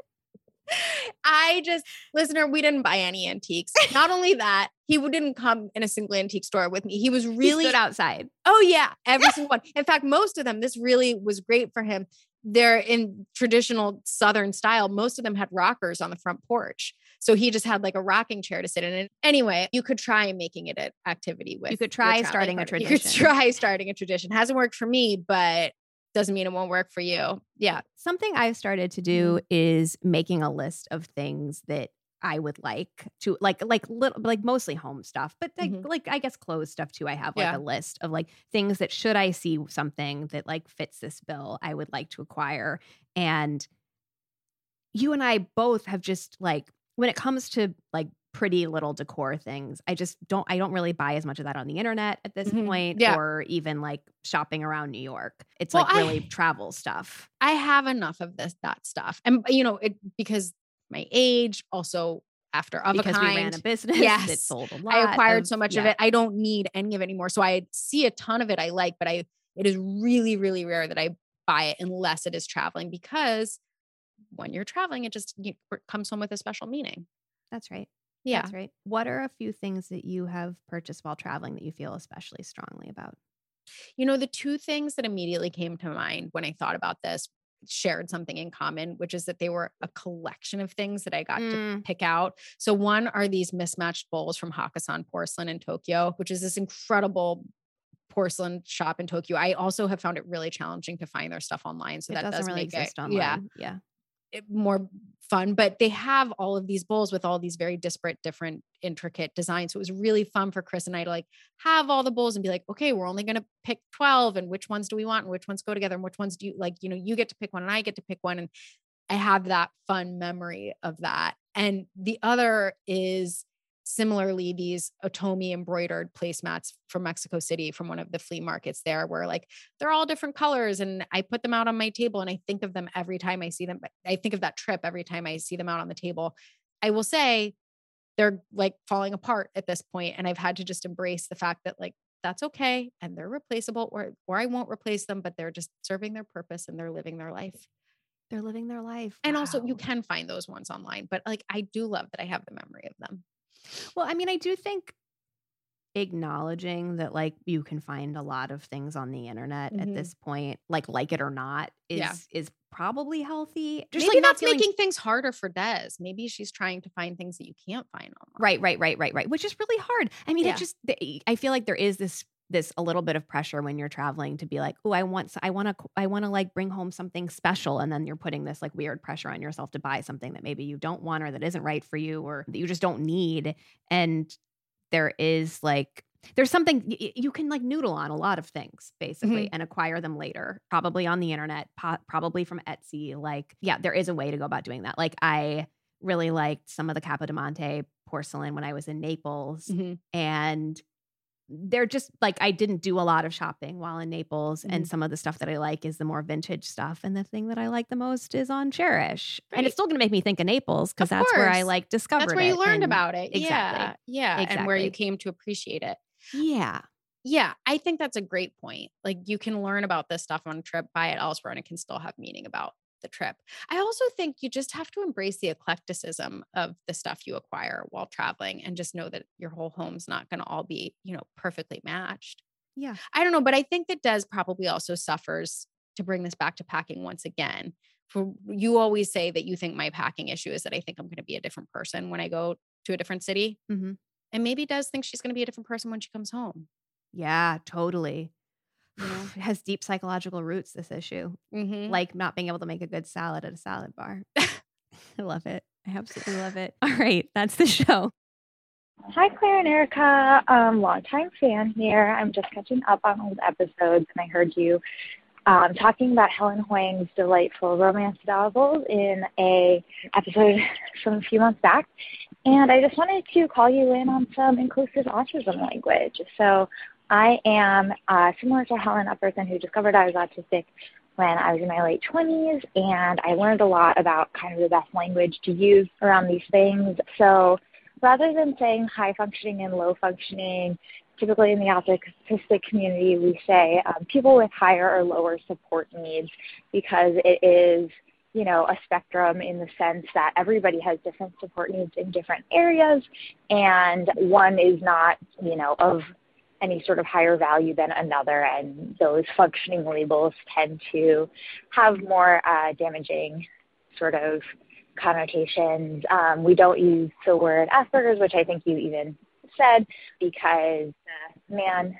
[LAUGHS] I just, listener, we didn't buy any antiques. Not only that, he didn't come in a single antique store with me. He was He really, stood outside. oh, yeah, every [LAUGHS] single one. In fact, most of them, this really was great for him. They're in traditional Southern style. Most of them had rockers on the front porch. So he just had like a rocking chair to sit in. And anyway, you could try making it an activity with. You could try starting a partner. You could tradition. try starting a tradition. Hasn't worked for me, but doesn't mean it won't work for you. Yeah. Something I've started to do is making a list of things that I would like to like like little like mostly home stuff, but like Mhm. like I guess clothes stuff too. I have like Yeah. a list of like things that should I see something that like fits this bill, I would like to acquire. And you and I both have just like when it comes to like pretty little decor things, I just don't I don't really buy as much of that on the internet at this Mhm. point Yeah. or even like shopping around New York. It's Well, like I- really travel stuff. I have enough of this that stuff. And you know, it because my age, also after of because a we ran a business Yes. that sold a lot. I acquired of- so much of it. I don't need any of it anymore. So I see a ton of it I like, but I it is really, really rare that I buy it unless it is traveling because when you're traveling, it just you, comes home with a special meaning. That's right. Yeah. That's right. What are a few things that you have purchased while traveling that you feel especially strongly about? You know, the two things that immediately came to mind when I thought about this shared something in common, which is that they were a collection of things that I got to Mm. pick out. So one are these mismatched bowls from Hakusan Porcelain in Tokyo, which is this incredible porcelain shop in Tokyo. I also have found it really challenging to find their stuff online. So it that doesn't does really make exist it, online. yeah, Yeah. More fun, but they have all of these bowls with all these very disparate, different, intricate designs. So it was really fun for Chris and I to like have all the bowls and be like, okay, we're only going to pick 12 and which ones do we want and which ones go together and which ones do you like, you know, you get to pick one and I get to pick one. And I have that fun memory of that. And the other is similarly these Otomi embroidered placemats from Mexico City from one of the flea markets there where like they're all different colors and I put them out on my table and I think of them every time I see them. I think of that trip every time I see them out on the table. I will say they're like falling apart at this point and I've had to just embrace the fact that like that's okay and they're replaceable or or I won't replace them but they're just serving their purpose and they're living their life. They're living their life. And also you can find those ones online, but like I do love that I have the memory of them. Well, I mean, I do think acknowledging that like you can find a lot of things on the internet at Mhm. this point, like like it or not, is Yeah. is probably healthy. Just Maybe like not that's feeling making things harder for Des. Maybe she's trying to find things that you can't find online. Right, right, right, right, right. Which is really hard. I mean, Yeah. it just I feel like there is this this a little bit of pressure when you're traveling to be like, oh, I want I want to I want to like bring home something special, and then you're putting this like weird pressure on yourself to buy something that maybe you don't want or that isn't right for you or that you just don't need. And there is like there's something you can like noodle on a lot of things basically Mhm. and acquire them later probably on the internet po- probably from etsy like yeah there is a way to go about doing that like i really liked some of the capodimonte porcelain when i was in naples Mhm. and they're just like I didn't do a lot of shopping while in Naples, and Mhm. some of the stuff that I like is the more vintage stuff, and the thing that I like the most is on Chairish, and it's still going to make me think of Naples because that's where I like discovered. That's where you learned and- about it. Exactly. Yeah. Yeah. And where you came to appreciate it. Yeah, Yeah, I think that's a great point. Like you can learn about this stuff on a trip, buy it elsewhere, and it can still have meaning about the trip. I also think you just have to embrace the eclecticism of the stuff you acquire while traveling and just know that your whole home's not going to all be, you know, perfectly matched. yeah. I don't know, but I think that Des probably also suffers to bring this back to packing once again. For you always say that you think my packing issue is that I think I'm going to be a different person when I go to a different city. hmm And maybe Des thinks she's going to be a different person when she comes home. Yeah, totally. You know? It has deep psychological roots. This issue, Mhm. like not being able to make a good salad at a salad bar. [LAUGHS] I love it. I absolutely love it. [LAUGHS] All right, that's the show. Hi, Claire and Erica. Um, longtime fan here. I'm just catching up on old episodes, and I heard you um, talking about Helen Hoang's delightful romance novels in a episode [LAUGHS] from a few months back. And I just wanted to call you in on some inclusive autism language. So I am uh, similar to Helen, a who discovered I was autistic when I was in my late 20s, and I learned a lot about kind of the best language to use around these things. So rather than saying high functioning and low functioning, typically in the autistic community, we say um, people with higher or lower support needs because it is, you know, a spectrum in the sense that everybody has different support needs in different areas, and one is not, you know, of any sort of higher value than another, and those functioning labels tend to have more uh, damaging sort of connotations. Um, we don't use the word Asperger's, which I think you even said, because the man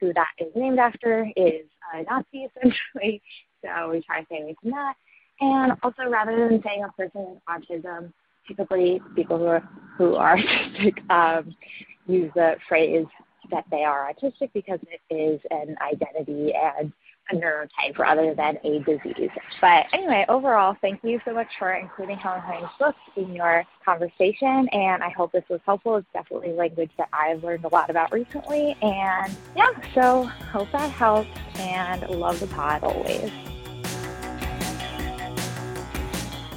who that is named after is a Nazi, essentially. [LAUGHS] So we try to stay away from that. And also, rather than saying a person with autism, typically people who are, [LAUGHS] who are autistic um, use the phrase that they are autistic because it is an identity and a neurotype rather than a disease. But anyway, overall, thank you so much for including Helen Hoang's book in your conversation, and I hope this was helpful. It's definitely language that I've learned a lot about recently, and yeah, so hope that helps, and love the pod always.